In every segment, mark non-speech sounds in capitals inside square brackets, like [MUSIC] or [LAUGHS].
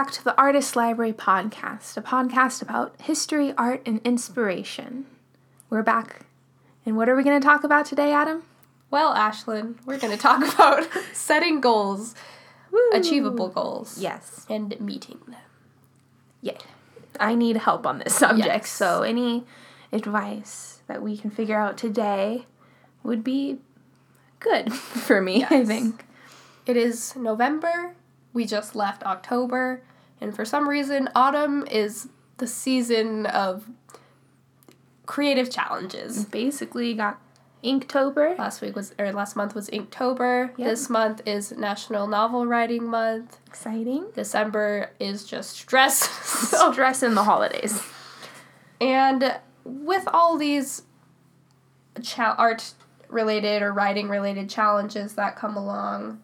back to the Artist Library podcast, a podcast about history, art, and inspiration. We're back. And what are we going to talk about today, Adam? Well, Ashlyn, we're going to talk about [LAUGHS] setting goals, Woo. achievable goals, Yes. and meeting them. Yeah. I need help on this subject, Yes. so any advice that we can figure out today would be good [LAUGHS] for me, I think. It is November. We just left October, and for some reason, autumn is the season of creative challenges. Basically, got Inktober. Last week was or last month was Inktober. Yep. This month is National Novel Writing Month. Exciting. December is just stress. [LAUGHS] Stress in the holidays. And with all these cha- art related or writing related challenges that come along,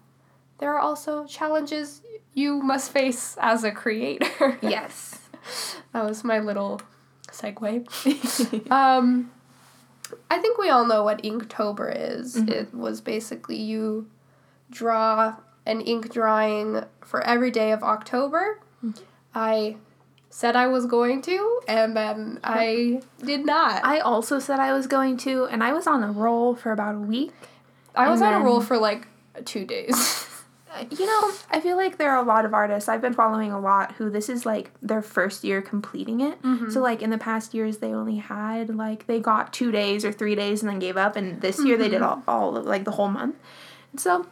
there are also challenges you must face as a creator. [LAUGHS] Yes. that was my little segue. [LAUGHS] um, I think we all know what Inktober is. It was basically you draw an ink drawing for every day of October. I said I was going to, and then I did not. I, I also said I was going to, and I was on a roll for about a week. I was on a roll for like two days. [LAUGHS] You know, I feel like there are a lot of artists I've been following a lot who this is like their first year completing it. Mm-hmm. So like in the past years they only had like they got 2 days or 3 days and then gave up and this year they did mm-hmm. all, all of, like the whole month. And so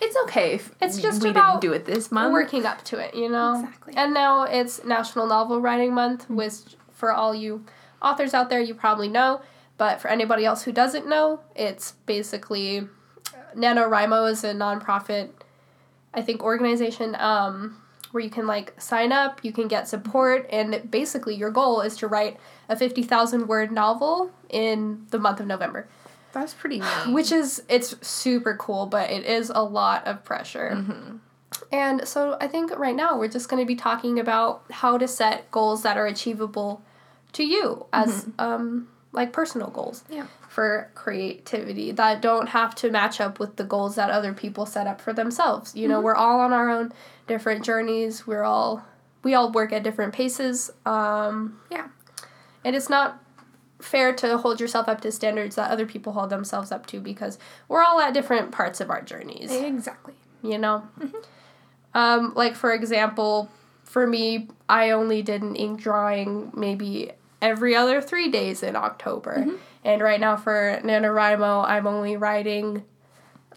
it's okay if It's just we about didn't do it this month. working up to it, you know? Exactly. And now it's National Novel Writing Month, mm-hmm. which for all you authors out there, you probably know. But for anybody else who doesn't know, it's basically uh, NaNoWriMo is a nonprofit, I think, organization um, where you can like sign up, you can get support, and basically your goal is to write a 50,000 word novel in the month of November. That's pretty neat. [SIGHS] Which is, it's super cool, but it is a lot of pressure. And so I think right now we're just going to be talking about how to set goals that are achievable to you as um, like personal goals Yeah. For creativity that don't have to match up with the goals that other people set up for themselves. You know, we're all on our own different journeys. We're all we all work at different paces. Um, Yeah. and it's not fair to hold yourself up to standards that other people hold themselves up to because we're all at different parts of our journeys Exactly. you know um, like for example for me i only did an ink drawing maybe every other three days in october and right now for nanowrimo i'm only writing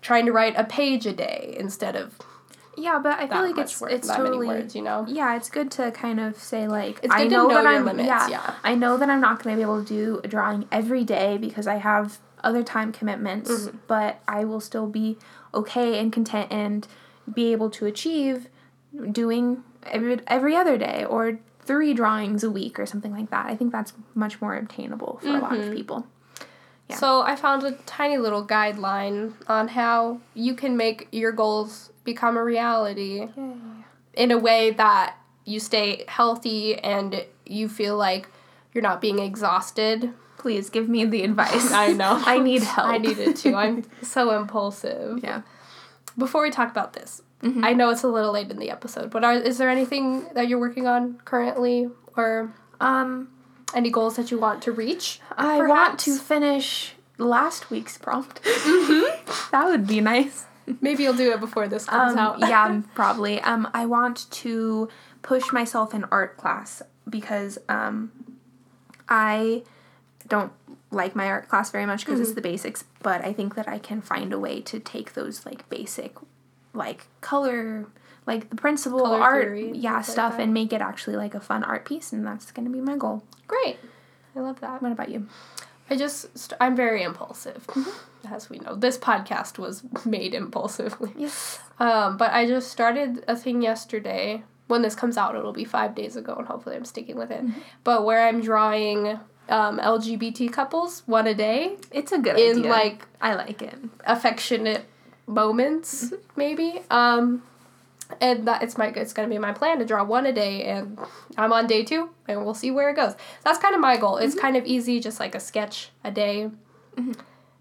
trying to write a page a day instead of Yeah, but I feel like it's it's totally many words you know Yeah, it's good to kind of say like It's I know, know that I'm limits, yeah, yeah. I know that I'm not going to be able to do a drawing every day because I have other time commitments, Mm-hmm. but I will still be okay and content and be able to achieve doing every every other day or three drawings a week or something like that. I think that's much more obtainable for a lot Mm-hmm. of people. Yeah. So I found a tiny little guideline on how you can make your goals become a reality in a way that you stay healthy and you feel like you're not being exhausted. Please give me the advice. [LAUGHS] I know. [LAUGHS] I need help. I need it too. I'm [LAUGHS] so impulsive. yeah. Before we talk about this, I know it's a little late in the episode, but are, is there anything that you're working on currently or Um any goals that you want to reach? I want to finish last week's prompt. [LAUGHS] that would be nice. Maybe you'll do it before this comes Um, out. yeah, [LAUGHS] probably. Um, I want to push myself in art class because um, I don't like my art class very much because it's the basics, but I think that I can find a way to take those like basic, like color, like the principal Color art, theory yeah, stuff like and make it actually like a fun art piece, and that's gonna be my goal. Great. I love that. What about you? I just, st- I'm very impulsive, as we know. This podcast was made impulsively. Yes. Um, but I just started a thing yesterday. When this comes out, it'll be five days ago, and hopefully I'm sticking with it. But where I'm drawing um, LGBT couples one a day It's a good in idea. like I like it. affectionate moments, maybe. Um, and that it's my it's gonna be my plan to draw one a day, and I'm on day two, and we'll see where it goes. That's kind of my goal. It's kind of easy, just like a sketch a day,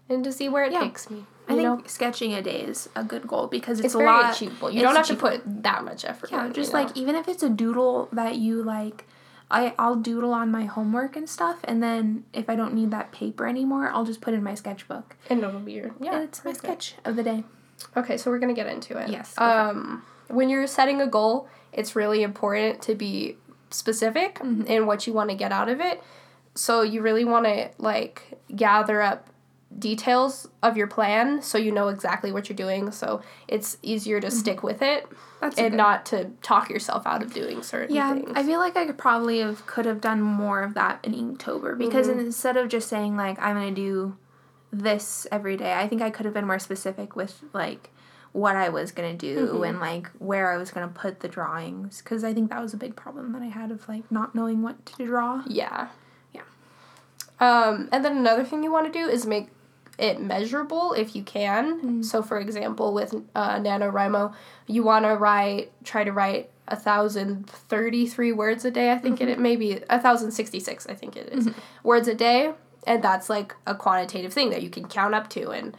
and to see where it Yeah. takes me. I think know, sketching a day is a good goal because it's, it's a very lot. achievable. You don't have to put that much effort. Yeah, in, just you know? like even if it's a doodle that you like, I I'll doodle on my homework and stuff, and then if I don't need that paper anymore, I'll just put in my sketchbook. and it'll be your yeah. and it's my sketch of the day. Okay, so we're gonna get into it. Yes, go for it. Um, when you're setting a goal, it's really important to be specific Mm-hmm. in what you want to get out of it. So you really want to like gather up details of your plan so you know exactly what you're doing so it's easier to stick with it Mm-hmm. That's and good- not to talk yourself out of doing certain Yeah, things. I feel like I could probably have could have done more of that in Inktober because Mm-hmm. instead of just saying like I'm gonna do this every day, I think I could have been more specific with like what I was gonna do Mm-hmm. and like where I was gonna put the drawings because I think that was a big problem that I had of like not knowing what to draw. Yeah. Yeah. Um, and then another thing you want to do is make it measurable if you can. Mm. So, for example, with uh, NaNoWriMo, you want to write, try to write a thousand thirty-three words a day. I think Mm-hmm. it maybe a thousand sixty-six. I think it is words a day, and that's like a quantitative thing that you can count up to, and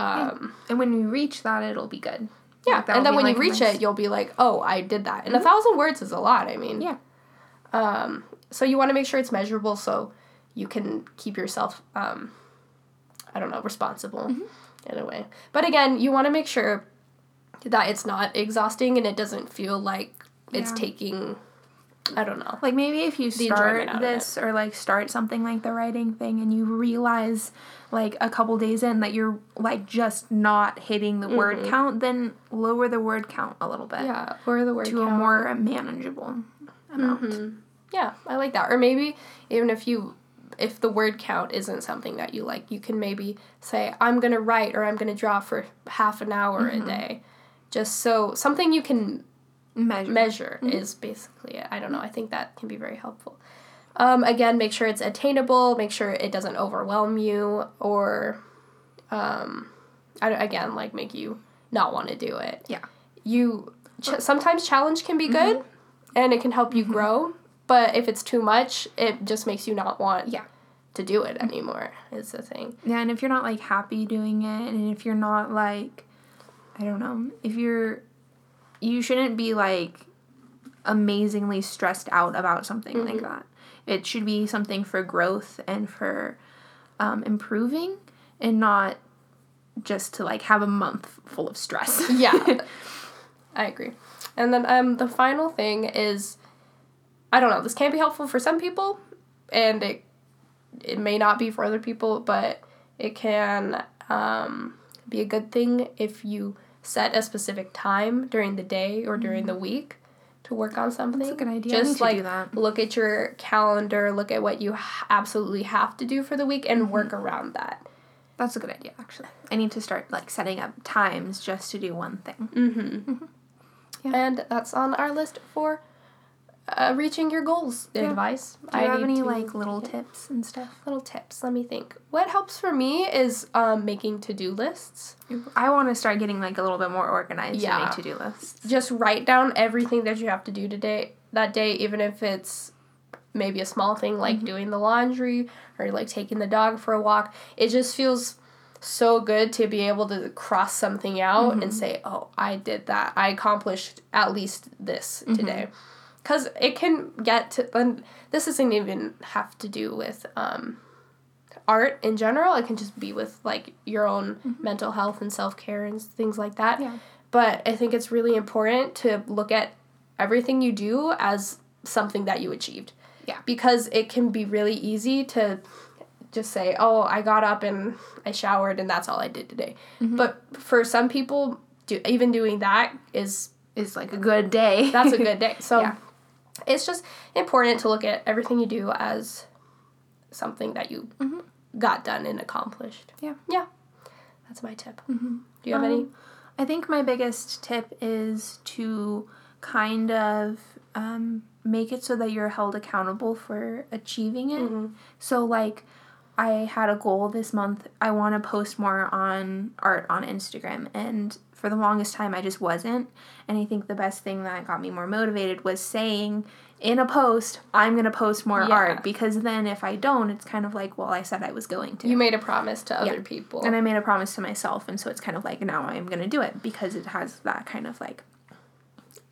um, And when you reach that, it'll be good. yeah. Like, and then when you like, a reach nice- it, you'll be like, oh, I did that, and a thousand words is a lot. I mean, Yeah. um, so you want to make sure it's measurable so you can keep yourself, um, I don't know, responsible Mm-hmm. in a way. But again, you want to make sure that it's not exhausting and it doesn't feel like it's taking, I don't know. Like maybe if you start enjoyment out of it. this or like start something like the writing thing and you realize like a couple days in that you're like just not hitting the word count, then lower the word count a little bit Mm-hmm. Yeah, or the word count. to a more manageable amount. Mm-hmm. Yeah, I like that. Or maybe even if you if the word count isn't something that you like, you can maybe say I'm going to write or I'm going to draw for half an hour Mm-hmm. a day. Just so something you can Measure. measure is basically it. I don't know. I think that can be very helpful. Um, again, make sure it's attainable. Make sure it doesn't overwhelm you or, um, I, again, like make you not want to do it. Yeah. You ch- sometimes challenge can be good, and it can help you grow. But if it's too much, it just makes you not want Yeah. to do it anymore. Is the thing. Yeah, and if you're not like happy doing it, and if you're not like, I don't know, if you're, you shouldn't be like amazingly stressed out about something like that. It should be something for growth and for um, improving, and not just to like have a month full of stress. [LAUGHS] yeah [LAUGHS] i agree and then um the final thing is i don't know this can be helpful for some people and it it may not be for other people but it can um, be a good thing if you set a specific time during the day or during the week to work on something That's a good idea. Just like look at your calendar look at what you absolutely have to do for the week and Mm-hmm. work around that That's a good idea, actually. I need to start like setting up times just to do one thing. Mm-hmm. Yeah. And that's on our list for uh, reaching your goals Yeah. advice. Do you have any like little tips and stuff? little tips? Let me think. What helps for me is um, making to do lists. I want to start getting like a little bit more organized Yeah. to do lists. Just write down everything that you have to do today that day, even if it's maybe a small thing like Mm-hmm. doing the laundry or like taking the dog for a walk. It just feels so good to be able to cross something out Mm-hmm. and say, "Oh, I did that. I accomplished at least this Mm-hmm. today." Cuz it can get to and this doesn't even have to do with um art in general. It can just be with like your own mental health and self-care and things like that. Mm-hmm. Yeah. But I think it's really important to look at everything you do as something that you achieved. Yeah. Because it can be really easy to just say, "Oh, I got up and I showered and that's all I did today." Mm-hmm. But for some people, do, even doing that is Is like a good day. that's a [LAUGHS] good day. So Yeah. It's just important to look at everything you do as something that you got done and accomplished. Yeah. Yeah. That's my tip. Do you have any? Um, I think my biggest tip is to kind of um, make it so that you're held accountable for achieving it. Mm-hmm. So, like, I had a goal this month. I want to post more on art on Instagram. And for the longest time I just wasn't. And I think the best thing that got me more motivated was saying in a post, I'm going to post more Yeah. art because then if I don't, it's kind of like, well, I said I was going to. You made a promise to other Yeah. people. and I made a promise to myself, and so it's kind of like now I'm going to do it because it has that kind of like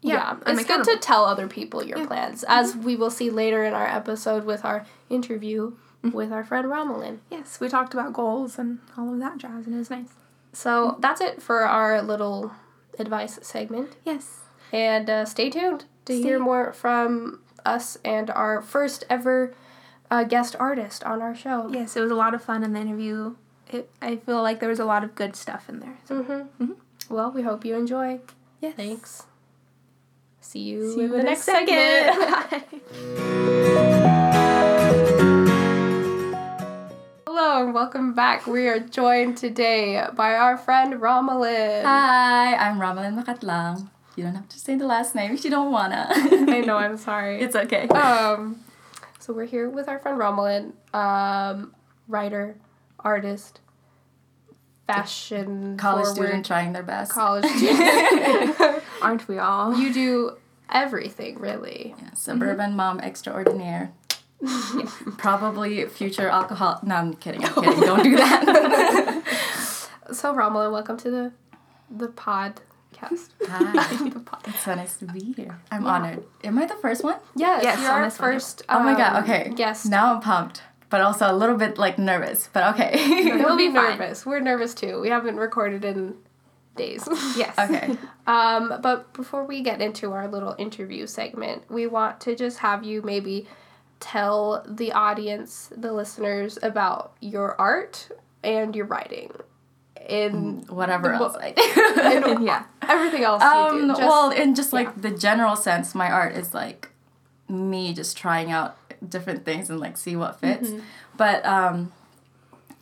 yeah, Yeah, it's good to tell other people your plans, mm-hmm. as we will see later in our episode with our interview mm-hmm. with our friend Rommelyn. yes, we talked about goals and all of that jazz, and it was nice. So that's it for our little advice segment. Yes. And uh, stay tuned to Stay- hear more from us and our first ever uh, guest artist on our show. Yes, it was a lot of fun in the interview. It, I feel like there was a lot of good stuff in there. So Mm-hmm. Well, we hope you enjoy. yes. Thanks. See you See in you the in next second. [LAUGHS] segment. [LAUGHS] Hello and welcome back. We are joined today by our friend Rommelyn. Hi, I'm Rommelyn Macatlang. You don't have to say the last name if you don't wanna. I know, I'm sorry. [LAUGHS] it's okay. um, so we're here with our friend Rommelyn, um, writer, artist, fashion College forward, student trying their best. college [LAUGHS] student. [LAUGHS] Aren't we all? you do everything, really. Yeah, suburban mom extraordinaire. Probably future alcohol. No, I'm kidding. I'm kidding. [LAUGHS] Don't do that. So Romola, welcome to the the podcast. Hi. [LAUGHS] the pod. It's so nice to be here. I'm honored. Am I the first one? Yes, Yes, you're our yeah. first. Oh my god. um, Okay. Guest. Now I'm pumped, but also a little bit like nervous. But okay. [LAUGHS] We'll be be fine. nervous. We're nervous too. We haven't recorded in days. yes. okay. Um, but before we get into our little interview segment, we want to just have you maybe tell the audience, the listeners, about your art and your writing. In Whatever the else I [LAUGHS] do. [LAUGHS] yeah. everything else um, do. Well, in just like yeah. the general sense, my art is like me just trying out different things and like see what fits. Mm-hmm. But um,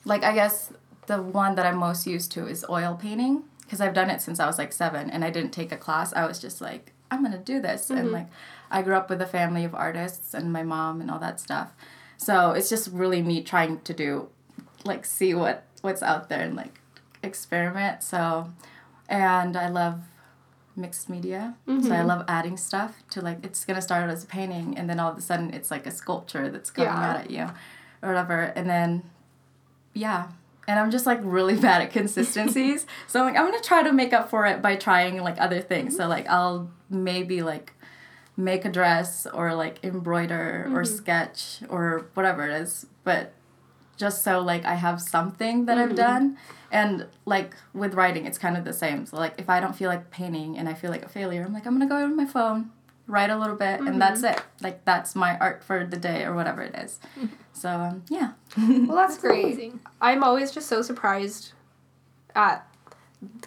like I guess the one that I'm most used to is oil painting because I've done it since I was like seven and I didn't take a class. I was just like, I'm gonna do this, Mm-hmm. and like I grew up with a family of artists and my mom and all that stuff. So it's just really me trying to do, like, see what what's out there and like experiment. So, and I love mixed media. So I mm-hmm. love adding stuff to like it's gonna start out as a painting and then all of a sudden it's like a sculpture that's coming Yeah. out at you or whatever. And then yeah. And I'm just like really [LAUGHS] bad at consistencies. [LAUGHS] so I'm like, I'm gonna try to make up for it by trying like other things. So like I'll maybe like make a dress or like embroider or sketch or whatever it is. But just so like I have something that I've done. And like with writing, it's kind of the same. So like if I don't feel like painting and I feel like a failure, I'm like I'm gonna go on my phone, write a little bit, and that's it. Like that's my art for the day or whatever it is. [LAUGHS] So um, yeah. well, that's, [LAUGHS] That's great. amazing. I'm always just so surprised at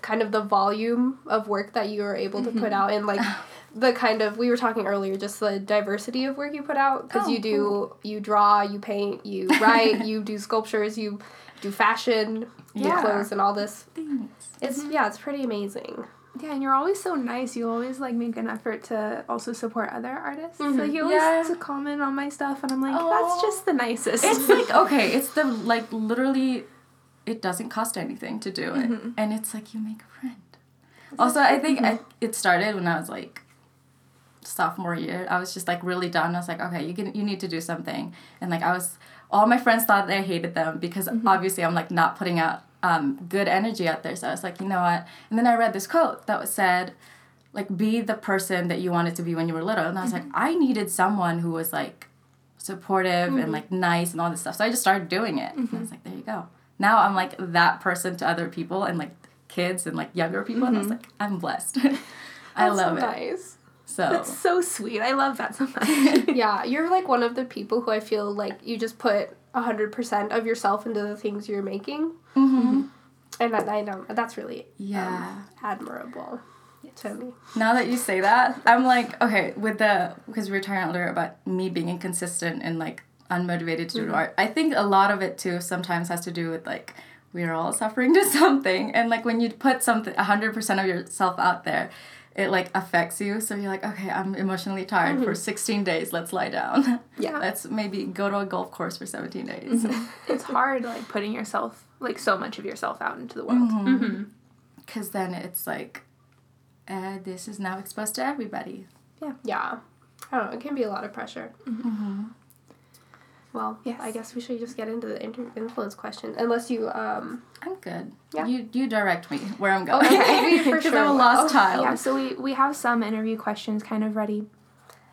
kind of the volume of work that you are able to Mm-hmm. put out and like [LAUGHS] the kind of we were talking earlier just the diversity of work you put out because Oh, you do you draw you paint you [LAUGHS] write you do sculptures you do fashion you do clothes and all this Thanks. it's yeah it's pretty amazing Yeah, and you're always so nice. You always like make an effort to also support other artists. Mhm. Like you always Yeah. comment on my stuff, and I'm like, that's just the nicest. It's [LAUGHS] like okay, it's the like literally, it doesn't cost anything to do it, and it's like you make a friend. Also, I think I, it started when I was like sophomore year. I was just like really done. I was like, okay, you can you need to do something, and like I was, all my friends thought that I hated them because mm-hmm. obviously I'm like not putting out um, good energy out there. So I was like, you know what? And then I read this quote that was said, like, be the person that you wanted to be when you were little. And I was like, mm-hmm. I needed someone who was like supportive and mm-hmm. like nice and all this stuff. So I just started doing it. And I was like, there you go. Now I'm like that person to other people and like kids and like younger people. And I was like, I'm blessed. [LAUGHS] I love so it. nice So That's so sweet. I love that so much. [LAUGHS] [LAUGHS] yeah you're like one of the people who i feel like you just put 100% of yourself into the things you're making hmm and that i know that's really yeah. admirable to me Now that you say that, I'm like, okay, with the because we were talking earlier about me being inconsistent and like unmotivated to do art. I think a lot of it too sometimes has to do with like we're all suffering [LAUGHS] to something, and like when you put something hundred percent of yourself out there, it like affects you. So you're like, okay, I'm emotionally tired for 16 days. Let's lie down. [LAUGHS] Yeah. Let's maybe go to a golf course for 17 days. [LAUGHS] it's hard, like putting yourself, like so much of yourself out into the world. Mm-hmm. because then it's like, uh, this is now exposed to everybody. Yeah. Yeah. I don't know. It can be a lot of pressure. Mm-hmm. Well, Yes. I guess we should just get into the inter- influence question. Unless you, um, I'm good. Yeah. You you direct me where I'm going. Okay, [LAUGHS] for Because sure I'm a will. lost child. Yeah, so we, we have some interview questions kind of ready.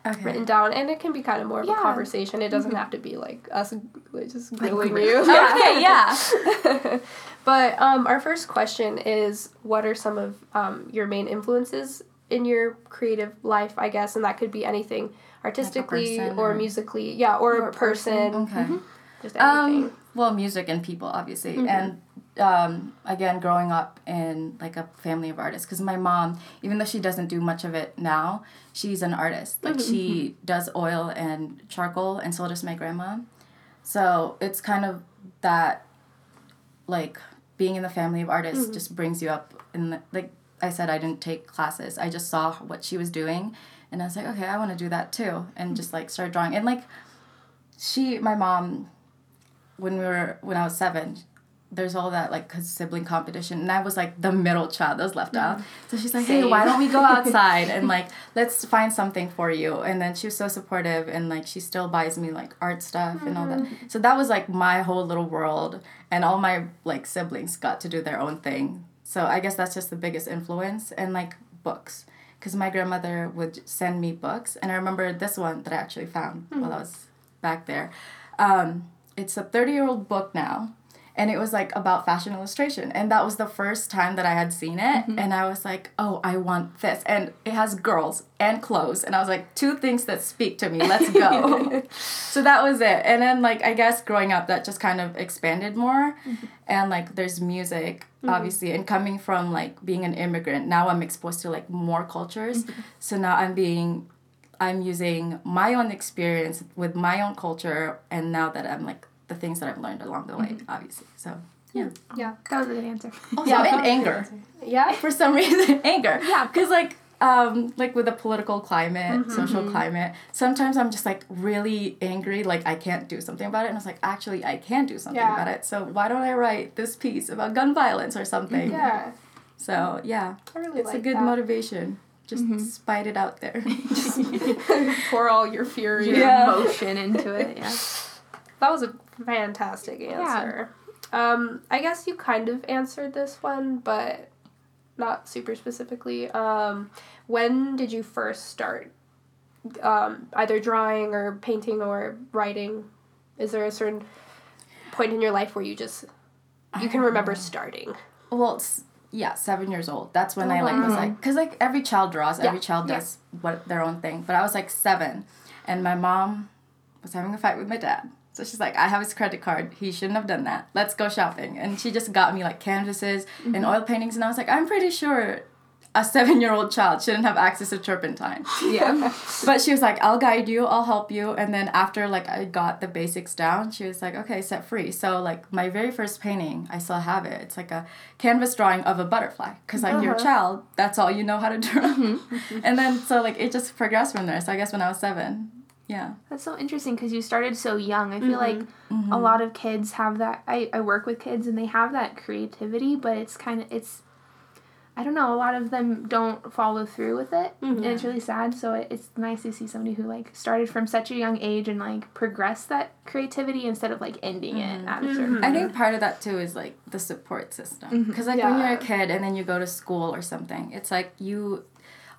Okay. written down, and it can be kind of more of a conversation. It doesn't have to be like us like, just grilling you. Okay, [LAUGHS] yeah. [LAUGHS] but um, our first question is, what are some of um, your main influences in your creative life? I guess, and that could be anything artistically person or or- musically, yeah, or, Or a person, person. Okay. just anything. Um, well, music and people, obviously, Mhm. and um, again, growing up in like a family of artists. Because my mom, even though she doesn't do much of it now, she's an artist. Like she does oil and charcoal, and so does my grandma. So it's kind of that, like being in the family of artists just brings you up. And like I said, I didn't take classes. I just saw what she was doing, and I was like, okay, I want to do that too, and just like start drawing. And like, she, my mom when we were when I was seven, there's all that like sibling competition, and I was like the middle child that was left mm. out. So she's like, "Hey, why don't we go [LAUGHS] outside and like let's find something for you?" And then she was so supportive, and like she still buys me like art stuff and all that. Mm-hmm. So that was like my whole little world, and all my like siblings got to do their own thing. So I guess that's just the biggest influence, and like books. Because my grandmother would send me books, and I remember this one that I actually found while I was back there. Um, it's a 30 year old book now and it was like about fashion illustration. And that was the first time that i had seen it. Mm-hmm. And i was like oh i want this. And it has girls and clothes. And i was like two things that speak to me. Let's go. [LAUGHS] [LAUGHS] So that was it. And then like i guess growing up that just kind of expanded more. Mm-hmm. And like there's music mm-hmm. obviously and coming from like being an immigrant now i'm exposed to like more cultures. So now i'm being I'm using my own experience with my own culture, and now that I'm like the things that I've learned along the way, mm-hmm. obviously. So yeah. yeah, That was a good answer. Also, Yeah, and anger. yeah, [LAUGHS] For some reason, [LAUGHS] anger. Yeah. Because like um like with the political climate, mm-hmm. social mm-hmm. climate, sometimes I'm just like really angry, like I can't do something about it, and I was like, actually, I can do something Yeah. about it. So why don't I write this piece about gun violence or something? yeah. So yeah, I really it's like a good that. motivation. Just spite it out there. [LAUGHS] Pour all your fury. Your Yeah. emotion into it. Yeah. That was a fantastic answer. Um, I guess you kind of answered this one, but not super specifically. Um, when did you first start um, either drawing or painting or writing? Is there a certain point in your life where you just you can remember starting? Well, it's, yeah, seven years old. That's when I like was like, cause like every child draws, every Yeah, child yeah. does what their own thing. But I was like seven, and my mom was having a fight with my dad. So she's like, I have his credit card. He shouldn't have done that. Let's go shopping. And she just got me like canvases and Mm-hmm. oil paintings, and I was like, I'm pretty sure a seven year old child shouldn't have access to turpentine. [LAUGHS] Yeah. But she was like, I'll guide you, I'll help you. And then after like I got the basics down, she was like, okay, set free. So like my very first painting, I still have it. It's like a canvas drawing of a butterfly. Cause like you're a Uh-huh. child, that's all you know how to draw. [LAUGHS] and then so like it just progressed from there. So I guess when I was seven, yeah. That's so interesting because you started so young. I feel mm-hmm. like Mm-hmm. a lot of kids have that. I, I work with kids and they have that creativity, but it's kind of, it's, I don't know, a lot of them don't follow through with it. And it's mm-hmm. really sad. So it, it's nice to see somebody who like started from such a young age and like progressed that creativity instead of like ending it mm-hmm. at a certain I think part of that too is like the support system. Because like when you're a kid and then you go to school or something, it's like you,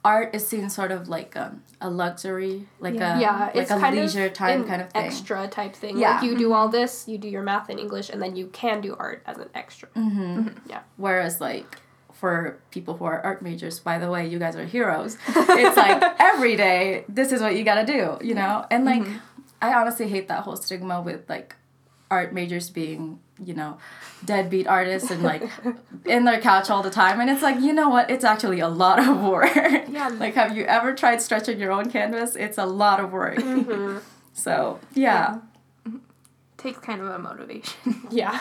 art is seen sort of like um, a luxury, like Yeah. a yeah, like it's a kind leisure of time an kind of thing. extra type thing. Yeah. Like you do all this, you do your math and English, and then you can do art as an extra. Mm-hmm. Yeah. Whereas like for people who are art majors, by the way, you guys are heroes. it's [LAUGHS] like every day, this is what you gotta do, you know? And like I honestly hate that whole stigma with like art majors being, you know, deadbeat artists and like in their couch all the time. And it's like, you know what? It's actually a lot of work. [LAUGHS] Yeah. like have you ever tried stretching your own canvas? It's a lot of work. Mm-hmm. So yeah. Takes kind of a motivation. [LAUGHS] Yeah.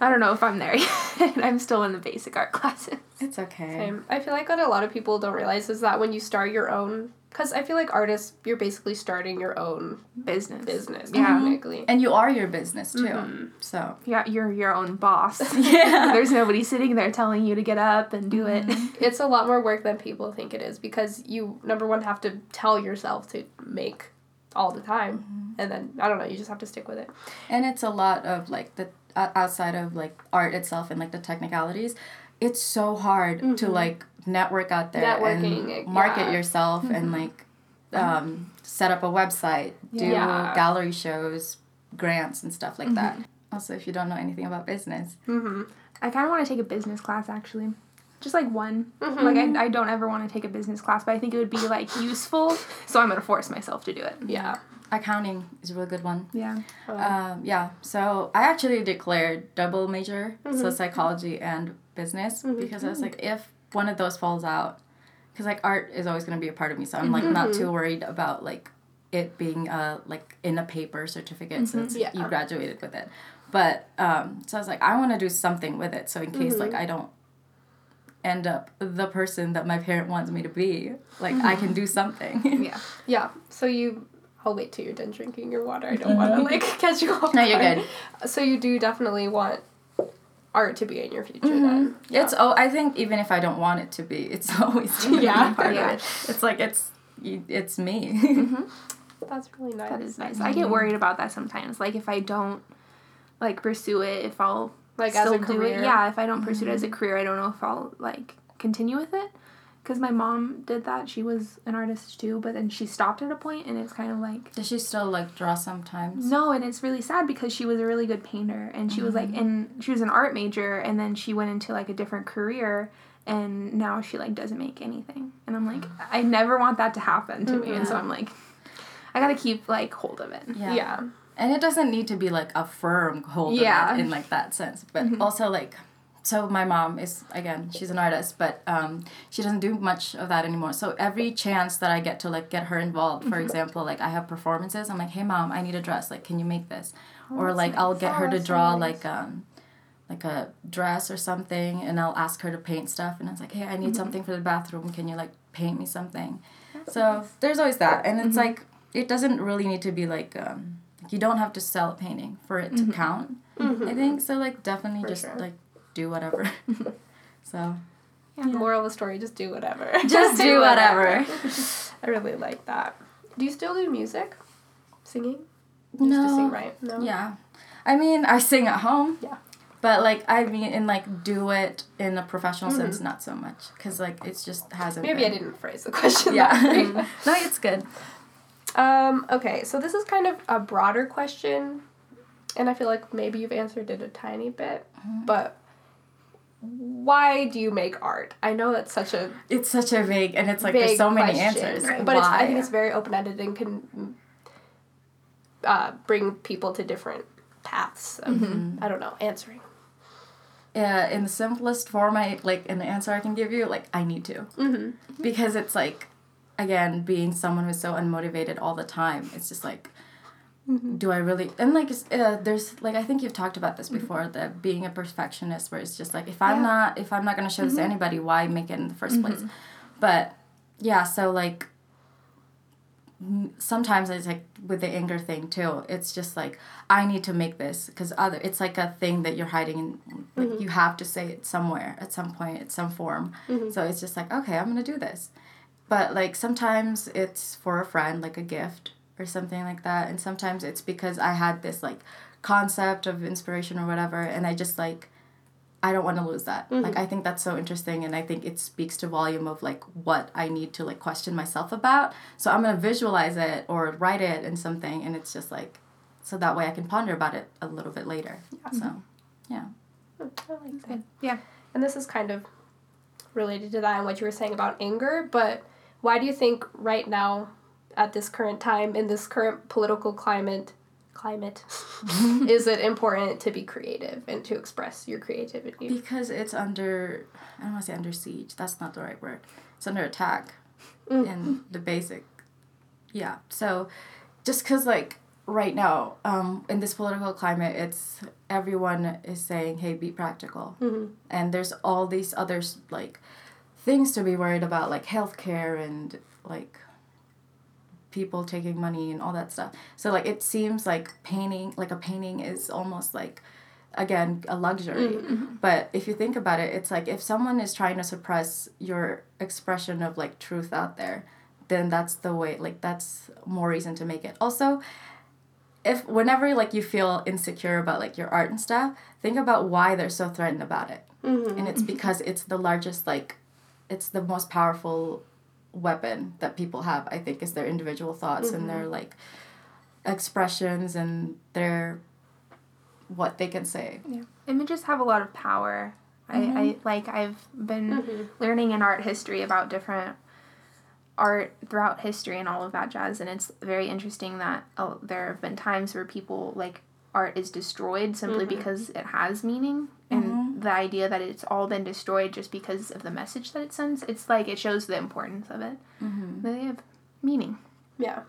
I don't know if I'm there [LAUGHS] yet. I'm still in the basic art classes. It's okay. Same. I feel like what a lot of people don't realize is that when you start your own, because I feel like artists, you're basically starting your own Business. business, Yeah. technically. And you are your business too. Mm-hmm. So Yeah, you're your own boss. [LAUGHS] Yeah. There's nobody sitting there telling you to get up and do it. It's a lot more work than people think it is because you, number one, have to tell yourself to make all the time. Mm-hmm. And then, I don't know, you just have to stick with it. and it's a lot of like the uh, outside of like art itself and like the technicalities it's so hard to like network out there Networking, and market yeah. yourself and like um, set up a website do Yeah. gallery shows grants and stuff like that also if you don't know anything about business Mm-hmm. I kind of want to take a business class actually. Just like one. Like I, I don't ever want to take a business class, but I think it would be like useful. So I'm gonna force myself to do it. Yeah. accounting is a really good one Yeah. Um, yeah, so I actually declared double major, so psychology and business, because I was like, if one of those falls out, because like art is always going to be a part of me, so I'm like not too worried about like it being uh like in a paper certificate since Yeah. you graduated with it. But um, so I was like, I want to do something with it, so in case like I don't end up the person that my parent wants me to be, like I can hmm. do something. [LAUGHS] Yeah. [LAUGHS] Yeah. So you, I'll wait till you're done drinking your water. I don't want to [LAUGHS] like catch you off. No, you're guard. good. So you do definitely want art to be in your future mm-hmm. then. It's oh, I think even if I don't want it to be, it's always gonna Yeah. be part Yeah. of it. It's like it's you- it's me. Mm-hmm. That's really nice. That is nice. I get worried about that sometimes. Like if I don't like pursue it, if I'll Like as a do career. it. Yeah, if I don't pursue it as a mm-hmm. career, I don't know if I'll like continue with it. Because my mom did that. She was an artist too, but then she stopped at a point, and it's kind of like Does she still like draw sometimes? no, and it's really sad because she was a really good painter, and she was like, mm-hmm. and she was an art major, and then she went into like a different career, and now she like doesn't make anything, and I'm like, I never want that to happen to me, and so I'm like, I gotta keep like hold of it. Yeah. Yeah. And it doesn't need to be like a firm hold Yeah. in like that sense. But also like so my mom is again, she's an artist, but um she doesn't do much of that anymore. So every chance that I get to like get her involved, for example, like I have performances, I'm like, Hey mom, I need a dress, like can you make this? or like I'll get her Oh, to draw nice. like um like a dress or something and I'll ask her to paint stuff and I was like, Hey, I need something for the bathroom, can you like paint me something? so there's always that. And it's like it doesn't really need to be like um you don't have to sell a painting for it to mm-hmm. count. Mm-hmm. I think so. Like definitely For just sure. like do whatever. [LAUGHS] so Yeah. The Moral of the story: just do whatever. just [LAUGHS] do whatever. [LAUGHS] I really like that. Do you still do music? Singing? You used to No. sing, right? No. Yeah, I mean I sing at home. Yeah. But like I mean, in like do it in a professional mm-hmm. sense, not so much, cause like it's just hasn't. Maybe I didn't phrase the question. Yeah. no, it's good. Um, okay, so this is kind of a broader question, and I feel like maybe you've answered it a tiny bit, but why do you make art? I know that's such a It's such a vague, and it's like there's so many question, answers. but it's, I think it's very open ended and can uh, bring people to different paths. Of, Mm-hmm. I don't know, answering. uh, in the simplest form I like an answer I can give you, like I need to. Mm-hmm. Because it's like again, being someone who's so unmotivated all the time, it's just like mm-hmm. do I really and like uh, there's like I think you've talked about this mm-hmm. before that being a perfectionist where it's just like if I'm Yeah. not if I'm not going to show this to mm-hmm. anybody why make it in the 1st place? But yeah so like sometimes it's like with the anger thing too it's just like i need to make this because other it's like a thing that you're hiding in like you have to say it somewhere at some point at some form. So it's just like okay i'm gonna do this but like sometimes it's for a friend like a gift or something like that and sometimes it's because i had this like concept of inspiration or whatever and i just like I don't want to lose that. Like mm-hmm. I think that's so interesting and I think it speaks to volume of like what I need to like question myself about. So I'm going to visualize it or write it in something and it's just like so that way I can ponder about it a little bit later. Yeah. So, mm-hmm. yeah. I like that. Yeah. And this is kind of related to that and what you were saying about anger, but why do you think right now, at this current time, in this current political climate, climate, [LAUGHS] is it important to be creative and to express your creativity? Because it's under I don't want to say under siege. That's not the right word. It's under attack in the basic. Yeah. So just cuz like right now um, in this political climate it's everyone is saying hey be practical and there's all these others like things to be worried about like healthcare and like people taking money and all that stuff. So like it seems like painting like a painting is almost like again a luxury. Mm-hmm, mm-hmm. But if you think about it it's like if someone is trying to suppress your expression of like truth out there then that's the way like that's more reason to make it. Also if whenever like you feel insecure about like your art and stuff think about why they're so threatened about it. Mm-hmm, and it's because it's the largest like it's the most powerful weapon that people have i think is their individual thoughts and their mm-hmm. like expressions and their what they can say. Yeah. Images have a lot of power. I, I mm-hmm. like I've been mm-hmm. learning in art history about different art throughout history and all of that jazz and it's very interesting that oh, there have been times where people like art is destroyed simply because it has meaning and the idea that it's all been destroyed just because of the message that it sends it's like it shows the importance of it mm-hmm. they have meaning Yeah.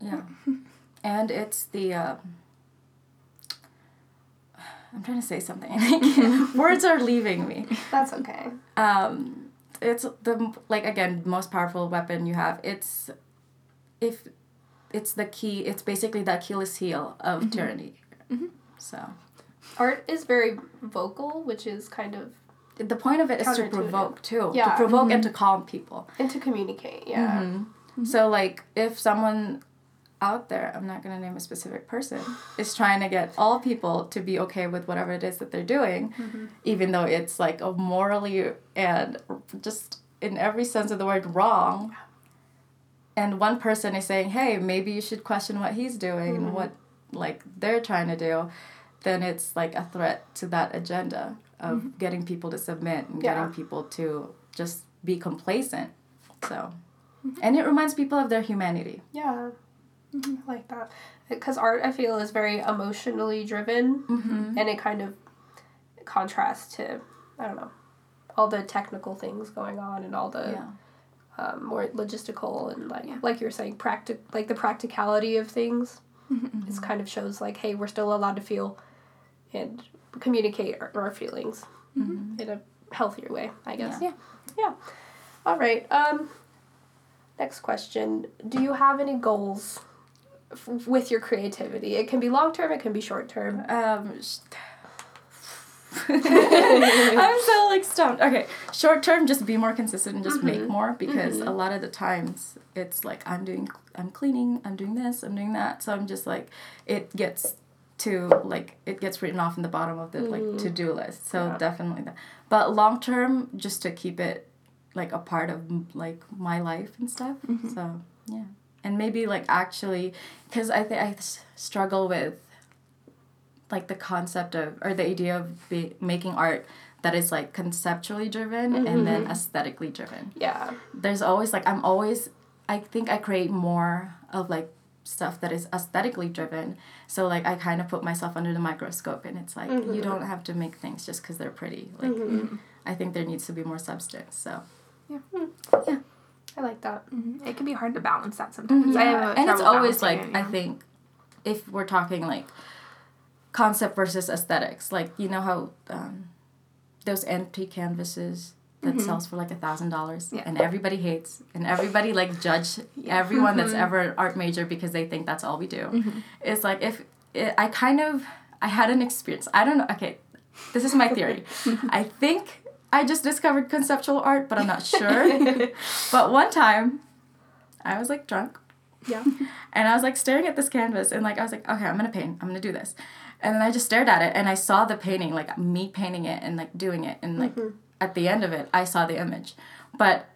Yeah. [LAUGHS] and it's the uh, I'm trying to say something. [LAUGHS] Words are leaving me. That's okay. Um, it's the like again most powerful weapon you have. It's if it's the key. It's basically the Achilles heel of tyranny. So Art is very vocal, which is kind of the point of it is to provoke too. Yeah. To provoke and to mm-hmm. calm people. and to communicate. Yeah. Mm-hmm. mm-hmm. So like if someone out there, I'm not gonna name a specific person, is trying to get all people to be okay with whatever it is that they're doing, mm-hmm. even though it's like a morally and just in every sense of the word wrong. And one person is saying, "Hey, maybe you should question what he's doing and what like they're trying to do," then it's like a threat to that agenda of mm-hmm. getting people to submit and Yeah. getting people to just be complacent. So, mm-hmm. and it reminds people of their humanity. Yeah. Mm-hmm. I like that. Because art, I feel, is very emotionally driven Mm-hmm. and it kind of contrasts to, I don't know, all the technical things going on and all the Yeah. um, more logistical and like Yeah. like you were saying practic like the practicality of things This kind of shows like hey we're still allowed to feel and communicate our, our feelings in a healthier way i guess. Yeah. yeah. All right um next question. Do you have any goals f- with your creativity? It can be long term it can be short term Um, sh- [LAUGHS] I'm so like stumped. Okay, short term, just be more consistent and just make more because a lot of the times it's like I'm doing, I'm cleaning, I'm doing this, I'm doing that. So I'm just like, it gets to like it gets written off in the bottom of the like mm-hmm. to do list. So Yeah. definitely that. But long term, just to keep it like a part of like my life and stuff. Mm-hmm. So yeah, and maybe like actually, because I think I s- struggle with like the concept of or the idea of be, making art that is like conceptually driven and mm-hmm. then aesthetically driven. yeah There's always like I'm always I think I create more of like stuff that is aesthetically driven. So like I kind of put myself under the microscope and it's like you don't have to make things just cuz they're pretty. Like I think there needs to be more substance. So Yeah. Yeah. i like that Mhm. It can be hard to balance that sometimes. I have a and it's always like it, I think if we're talking like concept versus aesthetics, like you know how um, those empty canvases that mm-hmm. sells for like a thousand dollars and everybody hates and everybody like judge everyone that's mm-hmm. ever an art major because they think that's all we do. Mm-hmm. It's like if it, I kind of I had an experience. I don't know. Okay, this is my [LAUGHS] theory. [LAUGHS] I think I just discovered conceptual art, but I'm not sure. [LAUGHS] but one time, I was like drunk yeah and I was like staring at this canvas and like I was like, okay, I'm gonna paint. I'm gonna do this. And then I just stared at it and I saw the painting, like me painting it and like doing it. And like at the end of it, I saw the image. But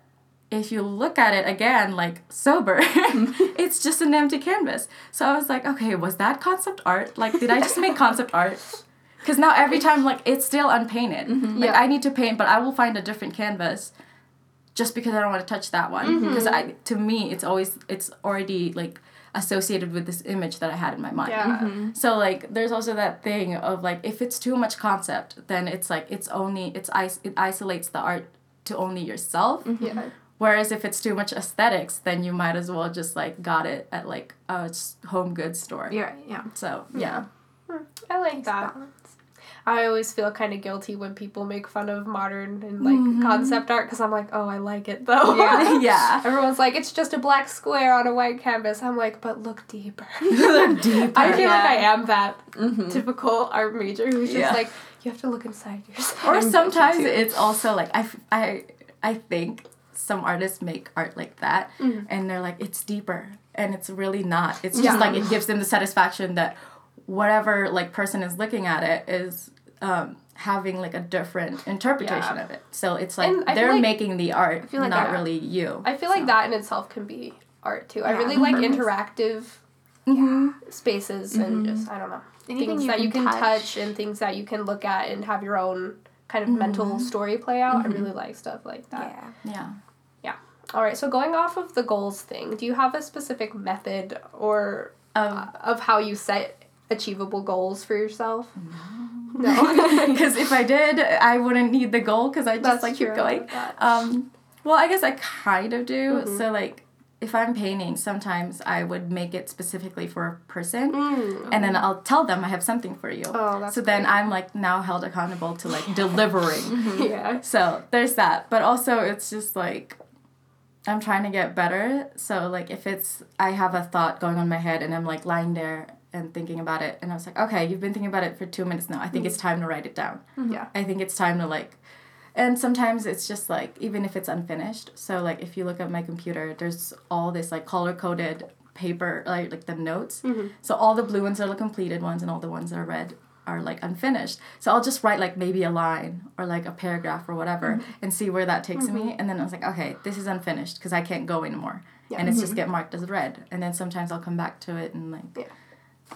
if you look at it again, like sober, [LAUGHS] it's just an empty canvas. So I was like, okay, was that concept art? Like, did I just make concept art? Because now every time, like, it's still unpainted. Mm-hmm. Like, Yeah. I need to paint, but I will find a different canvas just because I don't want to touch that one. Mm-hmm. Because I, to me, it's always, it's already like associated with this image that I had in my mind. yeah mm-hmm. So like there's also that thing of like if it's too much concept, then it's like it's only it's is it isolates the art to only yourself. Mm-hmm. yeah Whereas if it's too much aesthetics, then you might as well just like got it at like a home goods store. You're right. Yeah. So hmm. yeah. Hmm. I like that. Balance. I always feel kind of guilty when people make fun of modern and like Mhm. concept art because I'm like, oh, I like it though. Yeah. [LAUGHS] yeah. Everyone's like, it's just a black square on a white canvas. I'm like, but look deeper. [LAUGHS] Look deeper. I feel like I am that Mm-hmm. typical art major who's just Yeah. like, you have to look inside yourself. or [LAUGHS] sometimes it's also like I, I, I think some artists make art like that Mhm. and they're like it's deeper and it's really not it's Yeah. just like it gives them the satisfaction that whatever like person is looking at it is um, having like a different interpretation Yeah. of it so it's like And I feel they're like- making the art I feel like not that- really you I feel like that in itself can be art too. I really like Mhm. interactive Mhm. spaces and Mhm. just I don't know Anything things you that can you can touch. touch. and things that you can look at and have your own kind of mental story play out. I really like stuff like that. Yeah. yeah All right, so going off of the goals thing, do you have a specific method or um, uh, of how you set achievable goals for yourself? No. Because [LAUGHS] if I did, I wouldn't need the goal because I just That's like keep going. Um, well, I guess I kind of do. Mhm. So like, if I'm painting, sometimes I would make it specifically for a person, Mm. and then I'll tell them I have something for you. Oh, that's so then. I'm like now held accountable to like delivering. [LAUGHS] yeah. So there's that. But also it's just like I'm trying to get better. So like if it's I have a thought going on in my head and I'm like lying there and thinking about it and I was like, okay, you've been thinking about it for two minutes now. I think it's time to write it down. Yeah. I think it's time to like and sometimes it's just like even if it's unfinished. So like if you look at my computer, there's all this like color coded paper like like the notes. Mhm. So all the blue ones are the completed ones and all the ones that are red are like unfinished. So I'll just write like maybe a line or like a paragraph or whatever Mm-hmm. and see where that takes me. And then I was like, okay, this is unfinished because I can't go anymore. Yeah. And it's just get marked as red. And then sometimes I'll come back to it and like Yeah.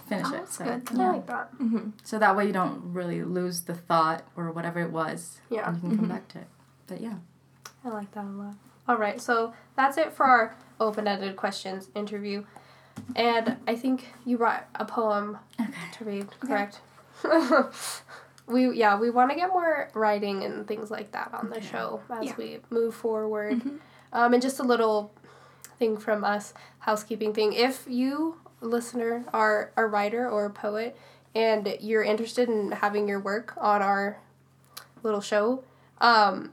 Finish Oh, it. that's So good. I like that. Mm-hmm. So that way you don't really lose the thought or whatever it was. Yeah. And you can come back to it. But yeah. I like that a lot. All right, so that's it for our open-ended questions interview, and I think you brought a poem Okay. to read, correct? [LAUGHS] we yeah we want to get more writing and things like that on the Okay. show as Yeah. we move forward. Mhm. Um, and just a little thing from us, housekeeping thing. If you listener are a writer or a poet and you're interested in having your work on our little show, um,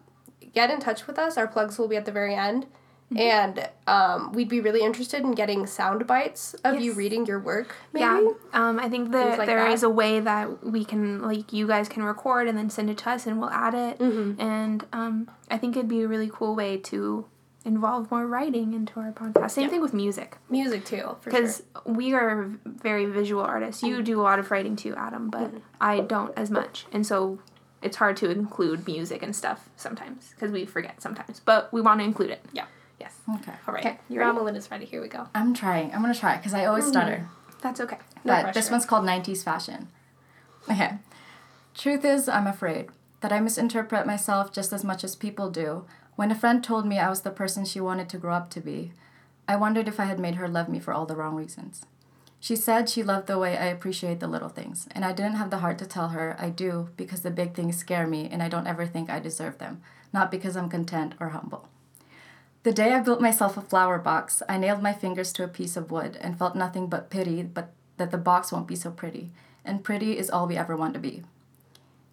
get in touch with us. Our plugs will be at the very end. And um, we'd be really interested in getting sound bites of you reading your work. Maybe. Yeah, um, I think that like there that. is a way that we can like you guys can record and then send it to us and we'll add it. Mhm. And um, I think it'd be a really cool way to involve more writing into our podcast. Same Yeah. thing with music Music too, for sure. because we are very visual artists. You do a lot of writing too, Adam, but Mm-hmm. I don't as much, and so it's hard to include music and stuff sometimes because we forget sometimes. But we want to include it. Yeah. Yes. Okay. All right. Okay, you Grandma ready? Linda's ready. Here we go. I'm trying. I'm gonna try because I always stutter. That's okay. No but this one's called 90s fashion. Okay. Truth is, I'm afraid that I misinterpret myself just as much as people do. When a friend told me I was the person she wanted to grow up to be, I wondered if I had made her love me for all the wrong reasons. She said she loved the way I appreciate the little things, and I didn't have the heart to tell her I do because the big things scare me and I don't ever think I deserve them, not because I'm content or humble. The day I built myself a flower box, I nailed my fingers to a piece of wood and felt nothing but pity but that the box won't be so pretty, and pretty is all we ever want to be.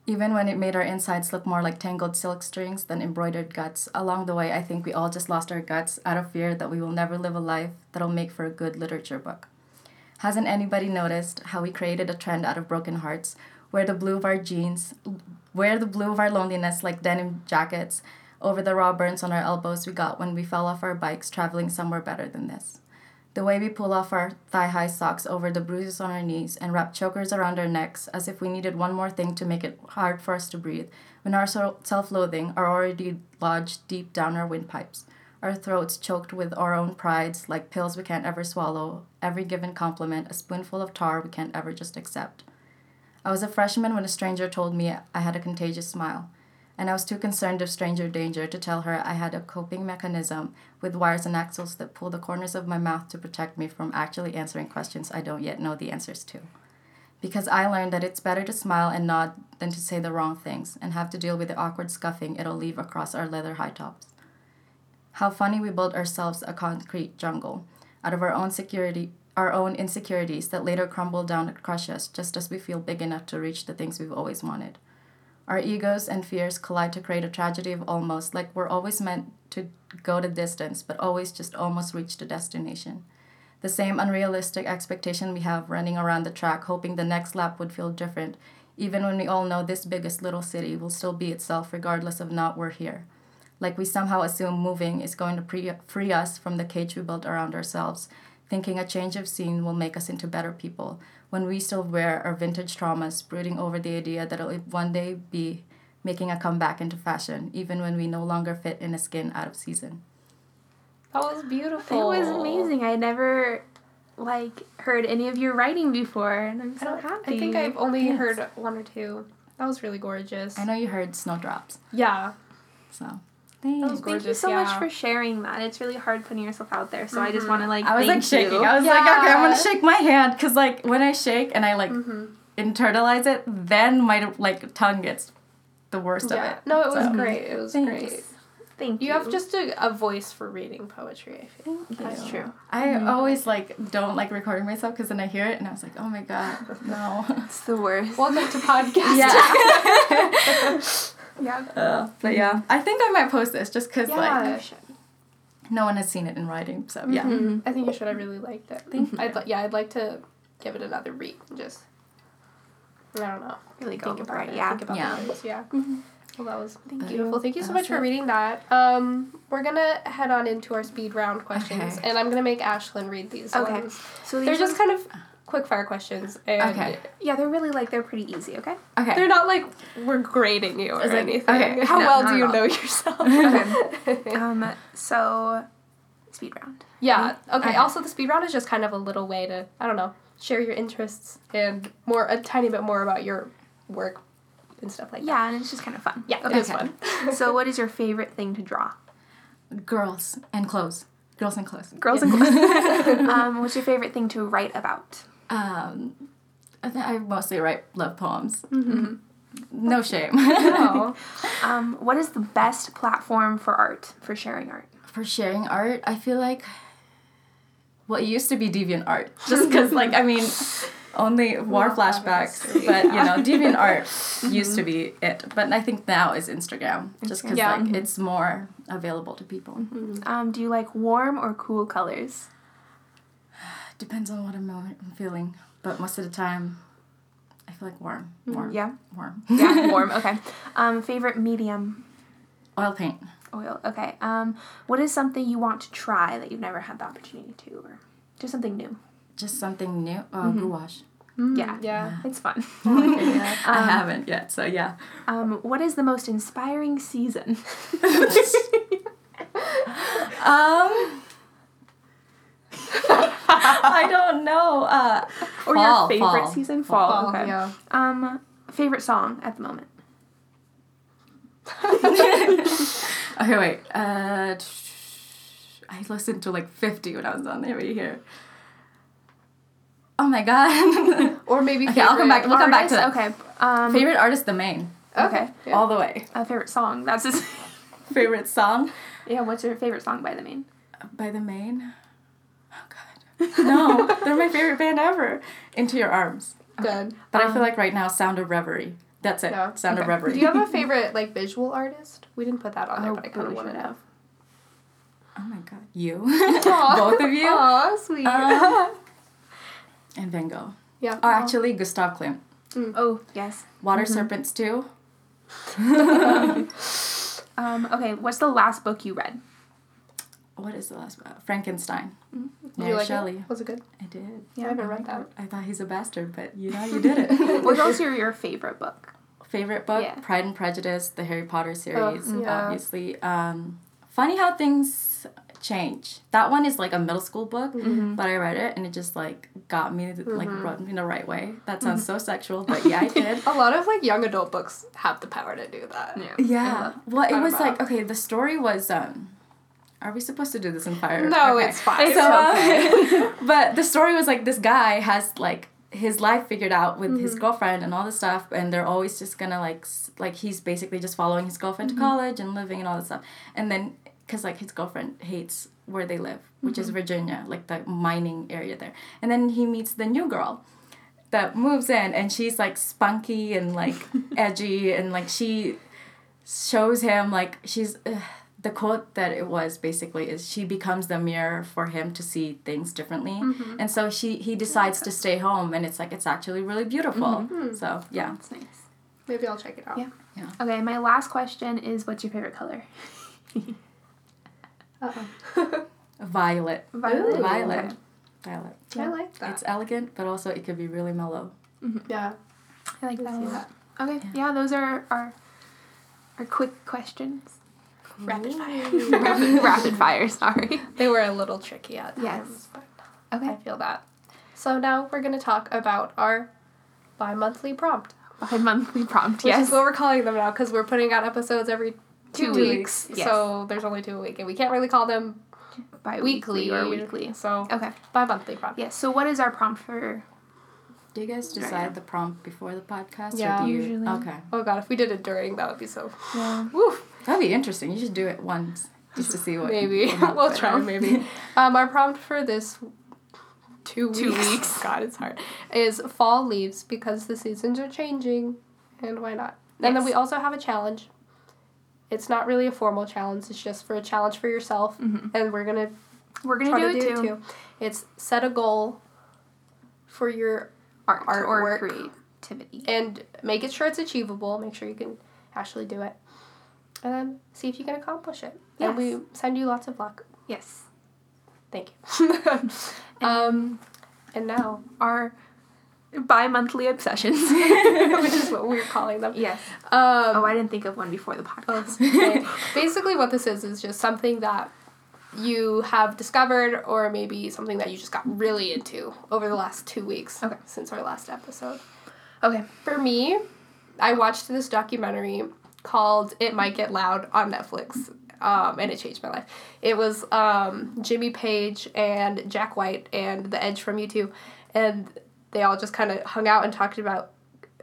Even when it made our insides look more like tangled silk strings than embroidered guts, along the way I think we all just lost our guts out of fear that we will never live a life that'll make for a good literature book. Hasn't anybody noticed how we created a trend out of broken hearts, where the blue of our jeans, wear the blue of our loneliness like denim jackets over the raw burns on our elbows we got when we fell off our bikes traveling somewhere better than this? The way we pull off our thigh high socks over the bruises on our knees and wrap chokers around our necks as if we needed one more thing to make it hard for us to breathe, when our self loathing are already lodged deep down our windpipes, our throats choked with our own prides like pills we can't ever swallow, every given compliment a spoonful of tar we can't ever just accept. I was a freshman when a stranger told me I had a contagious smile and I was too concerned of stranger danger to tell her I had a coping mechanism with wires and axles that pull the corners of my mouth to protect me from actually answering questions I don't yet know the answers to. Because I learned that it's better to smile and nod than to say the wrong things and have to deal with the awkward scuffing it'll leave across our leather high tops. How funny we built ourselves a concrete jungle out of our own security our own insecurities that later crumble down and crush us just as we feel big enough to reach the things we've always wanted. Our egos and fears collide to create a tragedy of almost, like we're always meant to go the distance, but always just almost reach the destination. The same unrealistic expectation we have running around the track, hoping the next lap would feel different, even when we all know this biggest little city will still be itself regardless of not we're here. Like we somehow assume moving is going to pre- free us from the cage we built around ourselves thinking a change of scene will make us into better people, when we still wear our vintage traumas, brooding over the idea that it'll one day be making a comeback into fashion, even when we no longer fit in a skin out of season. That was beautiful. It was amazing. I never like heard any of your writing before, and I'm so I, happy. I think I've only Yes. heard one or two. That was really gorgeous. I know you heard snowdrops, Yeah. so That was thanks. Thank you gorgeous, so much for sharing that. It's really hard putting yourself out there, so I just want to like. I was like thank you. shaking. I was like, okay, I'm gonna shake my hand because like when I shake and I like Mm-hmm. internalize it, then my like tongue gets the worst Yeah. of it. No, it was So, great. It was thanks. great. Thank you. You have just a, a voice for reading poetry, I feel. That's you. true. I always like don't like recording myself because then I hear it and I was like, oh my god, no. [LAUGHS] It's the worst. Welcome to podcast. yeah. [LAUGHS] [LAUGHS] Uh, but yeah, I think I might post this just because Yeah. like no one has seen it in writing. So yeah, Mhm. I think you should. I really liked it. Thank I'd li- yeah, I'd like to give it another read and just I don't know. Really go think for about it. it. Yeah. Think about Yeah. the words, yeah. Well, that was Thank beautiful. you. Thank you so That much was for it. reading that. Um, we're gonna head on into our speed round questions, Okay. and I'm gonna make Ashlyn read these. Okay. ones. So They're these just kind of quick fire questions, and Okay. yeah, they're really like they're pretty easy. Okay. okay. they're not like we're grading you or like- anything. [LAUGHS] okay. How No, well do you all. know yourself? Okay. [LAUGHS] um. So, speed round. Yeah. Okay. Okay. Also, the speed round is just kind of a little way to I don't know share your interests and more a tiny bit more about your work and stuff like that. Yeah, and it's just kind of fun. Yeah, Okay. it is fun. [LAUGHS] so, what is your favorite thing to draw? Girls and clothes. Girls and clothes. Girls and clothes. um, what's your favorite thing to write about? Um, I, mostly write love poems. Mm-hmm. No shame. Oh. [LAUGHS] Um, what is the best platform for art for sharing art? For sharing art, I feel like well, it used to be DeviantArt, [LAUGHS] just because like I mean, only war flashbacks, but you know, [LAUGHS] DeviantArt used to be it. But I think now is Instagram, just because Yeah. like it's more available to people. Um, do you like warm or cool colors? Depends on what I'm I'm feeling, but most of the time, I feel like warm, warm, Yeah. warm. [LAUGHS] Yeah, [LAUGHS] warm. Okay. Um, favorite medium? Oil paint. Oil. Okay. Um, what is something you want to try that you've never had the opportunity to, or just something new? Just something new. Uh, gouache. Yeah. Yeah. It's fun. [LAUGHS] I haven't yet, so yeah. Um, what is the most inspiring season? Um. I don't know. Uh, or fall, your favorite fall. season? Fall. Oh, okay. yeah. Um, favorite song at the moment? [LAUGHS] Okay, wait. Uh, I listened to like 50 when I was on there right here. Oh my god. [LAUGHS] Or maybe [LAUGHS] Okay, I'll come back. We'll come back to that. Okay. Um, Favorite artist, the Maine. Okay. Yeah. All the way. A favorite song. That's his. Favorite song yeah. What's your favorite song by the Maine? by the Maine. Oh god. No, [LAUGHS] they're my favorite band ever. Into Your Arms. Good. But I feel like right now, Sound of Reverie. That's it. Yeah. Sound of Reverie. Do you have a [LAUGHS] favorite like visual artist? We didn't put that on there, Oh, but I kind of wanted should to. have. oh my god. You. [LAUGHS] Both of you. Aw, sweet. Uh, and Van Gogh. yeah. Oh, actually, Gustav Klimt. Oh yes. Water Serpents too. Um, okay. What's the last book you read? What is the last one? Frankenstein. Did Mary you like Shelley. it? Was it good? I did. Yeah, I haven't read that. I thought he's a bastard, but you know, you did it. What's also your, your favorite book? Favorite book? Yeah. Pride and Prejudice, the Harry Potter series, yeah. obviously. Um, funny how things change. That one is like a middle school book, Mm-hmm. but I read it and it just like got me like rubbed me in the right way. That sounds so sexual, but yeah, I [LAUGHS] did. A lot of like young adult books have the power to do that. Yeah. Yeah. Well, it Thought was like okay. The story was um. Are we supposed to do this in fire? No, Okay. it's fine. It's So, um, okay. [LAUGHS] but the story was like this guy has like his life figured out with Mm-hmm. his girlfriend and all this stuff, and they're always just gonna like s- like he's basically just following his girlfriend Mm-hmm. to college and living and all this stuff, and then because like his girlfriend hates where they live, which is Virginia, like the mining area there. And then he meets the new girl that moves in, and she's like spunky and like [LAUGHS] edgy, and like she shows him like she's. The quote that it was basically is she becomes the mirror for him to see things differently mm-hmm. and so she he decides to stay home and it's like it's actually really beautiful mm-hmm. hmm. so yeah That's nice. Maybe I'll check it out. Yeah. Yeah. Okay, my last question is what's your favorite color? [LAUGHS] Uh-oh. [LAUGHS] violet Violet. violet Okay. violet I like that. it's elegant but also it could be really mellow mm-hmm. yeah. I like that a that. Okay, yeah. those are our our quick questions. Rapid fire. [LAUGHS] rapid, rapid fire. Sorry. They were a little tricky at times, Yes. but I feel that. So now we're going to talk about our bi-monthly prompt. Bi monthly prompt. Which yes. is what we're calling them now because we're putting out episodes every two, Two weeks. weeks, yes. So there's only two a week, and we can't really call them Bi-weekly weekly or weekly. So Okay. bi-monthly prompt. Yes. So what is our prompt for? Do you guys decide the prompt before the podcast Yeah. or do you Usually. okay Oh god, if we did it during, that would be so. Yeah. [LAUGHS] Woo. that'd be interesting you should do it once just to see what Maybe we'll try. Maybe. [LAUGHS] Um, our prompt for this two weeks. Two weeks. [LAUGHS] weeks. God, it's hard. Is fall leaves because the seasons are changing, and why not? And then we also have a challenge. It's not really a formal challenge. It's just for a challenge for yourself, Mhm. and we're gonna We're gonna try do to it do too. it too. It's set a goal for your Art, or Artwork. creativity. and make it sure it's achievable. Make sure you can actually do it, and then see if you can accomplish it. And we send you lots of luck. Yes. Thank you. [LAUGHS] um, and now, Our bi-monthly obsessions. [LAUGHS] which is what we're calling them. yes. Um, Oh, I didn't think of one before the podcast. Basically, what this is is just something that you have discovered, or maybe something that you just got really into over the last two weeks Okay. since our last episode. Okay. For me, I watched this documentary called "It Might Get Loud" on Netflix. Um, and it changed my life. It was um, Jimmy Page and Jack White and The Edge from U2, and they all just kind of hung out and talked about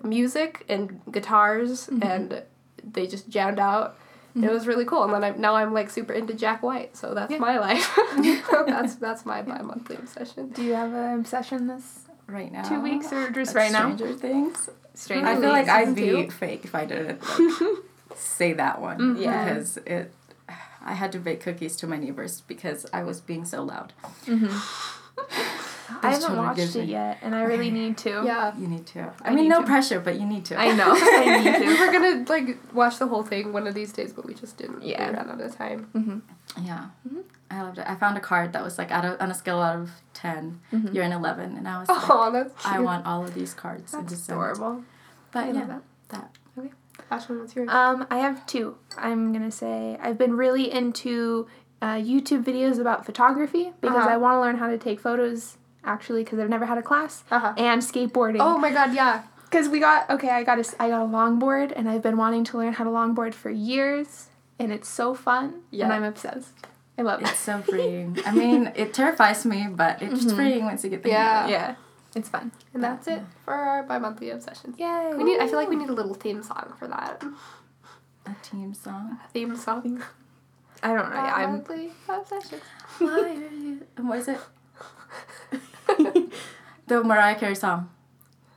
music and guitars, and they just jammed out. And It was really cool, and then I'm, now I'm like super into Jack White, so that's Yeah. my life. [LAUGHS] [LAUGHS] that's that's my bi-monthly obsession. Do you have an obsession this right now two weeks or just That's right now? Stranger Things Stranger I feel like I'd be two? fake if I didn't like, [LAUGHS] say that one Mhm. Yeah. because it. I had to bake cookies to my neighbors because I was being so loud. I haven't watched it me- yet, and I really need to. Yeah. You need to. I, I mean, no to. pressure, but you need to. I know. [LAUGHS] I need to. [LAUGHS] We're gonna like watch the whole thing one of these days, but we just didn't. Yeah. we ran out of time. Mm-hmm. Yeah, Mhm. I loved it. I found a card that was like out of, on a scale out of 10 Mhm. You're an eleven, and I was like, Oh, that's cute. I want all of these cards. and That's just adorable. But I yeah, love that. that. Ashlyn, what's yours? Um, I have two. I'm gonna say I've been really into uh, YouTube videos about photography because Uh-huh. I want to learn how to take photos actually because I've never had a class Uh-huh. and skateboarding. Oh my god, yeah. because we got okay. I got a I got a longboard and I've been wanting to learn how to longboard for years and it's so fun Yeah. and I'm obsessed. I love it. It's so [LAUGHS] freeing. I mean, it terrifies me, but it's Mhm. freeing once you get the Yeah. hang yeah, it's fun. And that's it for our bi-monthly obsessions. Yay! We need. I feel like we need a little theme song for that. A theme song. A theme song. [LAUGHS] I don't know. Yeah, I'm. Bi-monthly obsessions. Why are you? What is it? [LAUGHS] The Mariah Carey song.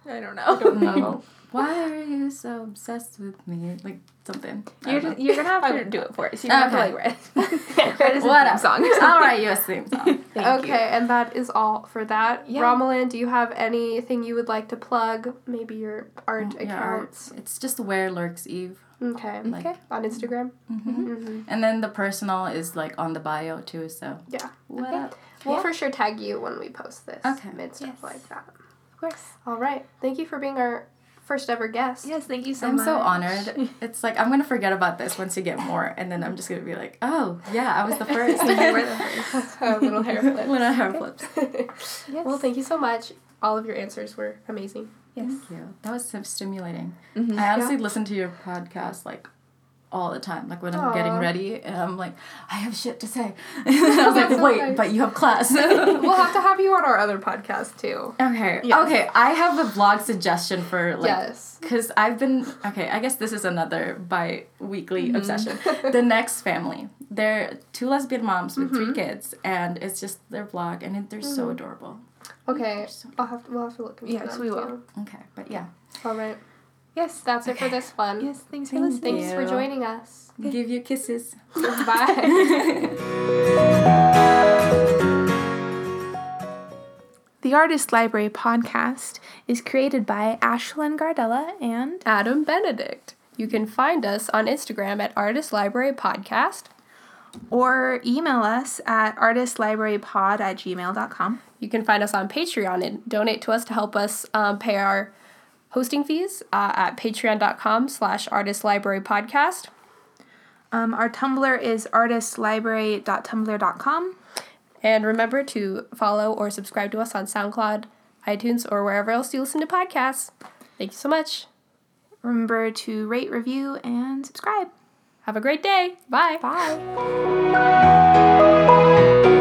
I don't I don't know. know. [LAUGHS] Why are you so obsessed with me? Like something. You're just, you're gonna have to do it for us. You're gonna Okay. have to like read. read as a Whatever. theme song. I'll write you a theme song. [LAUGHS] Thank okay, you. and that is all for that. Yeah. Rommelyn, do you have anything you would like to plug? Maybe your art Yeah, accounts. It's just where lurks Eve. Okay. Like, Okay. On Instagram. hmm Mm-hmm. And then the personal is like on the bio too. So Yeah. what Okay. up? We'll Yeah. for sure tag you when we post this. Okay. And stuff Yes. like that. Of course. All right. Thank you for being our first ever guest. Yes, thank you so much. I'm much. so honored. [LAUGHS] It's like I'm gonna forget about this once you get more, and then I'm just gonna be like, oh yeah, I was the first. You [LAUGHS] were the [LAUGHS] first. A little hair flip. Little hair flips. Yes. Well, thank you so much. All of your answers were amazing. Yes. Thank you. That was so stimulating. Mhm. I honestly listen to your podcast like all the time. Like when I'm getting ready, and I'm like, I have shit to say. [LAUGHS] [LAUGHS] I was like, so wait, nice. but you have class. [LAUGHS] we'll have to have you on our other podcast too. Okay. Yes. Okay. I have a vlog suggestion for like yes. because I've been okay. I guess this is another bi-weekly Mm-hmm. obsession. the next family. they're two lesbian moms with three kids, and it's just their vlog, and they're so adorable. Okay, I'll have to, we'll have to look into Yes, them, we will. too. Okay, but yeah, All right, Yes. that's it for this one. Yes. Thanks for Thank listening. Thanks for joining us. give you kisses. Bye. [LAUGHS] The Artist Library podcast is created by Ashlyn Gardella and Adam Benedict. You can find us on Instagram at Artist Library Podcast. or email us at artistlibrarypod at gmail.com. You can find us on Patreon and donate to us to help us um, pay our hosting fees uh, at patreon.com slash artist library podcast. Um, our Tumblr is artistlibrary.tumblr.com. And remember to follow or subscribe to us on SoundCloud, iTunes, or wherever else you listen to podcasts. Thank you so much. Remember to rate, review, and subscribe. Have a great day. Bye. Bye.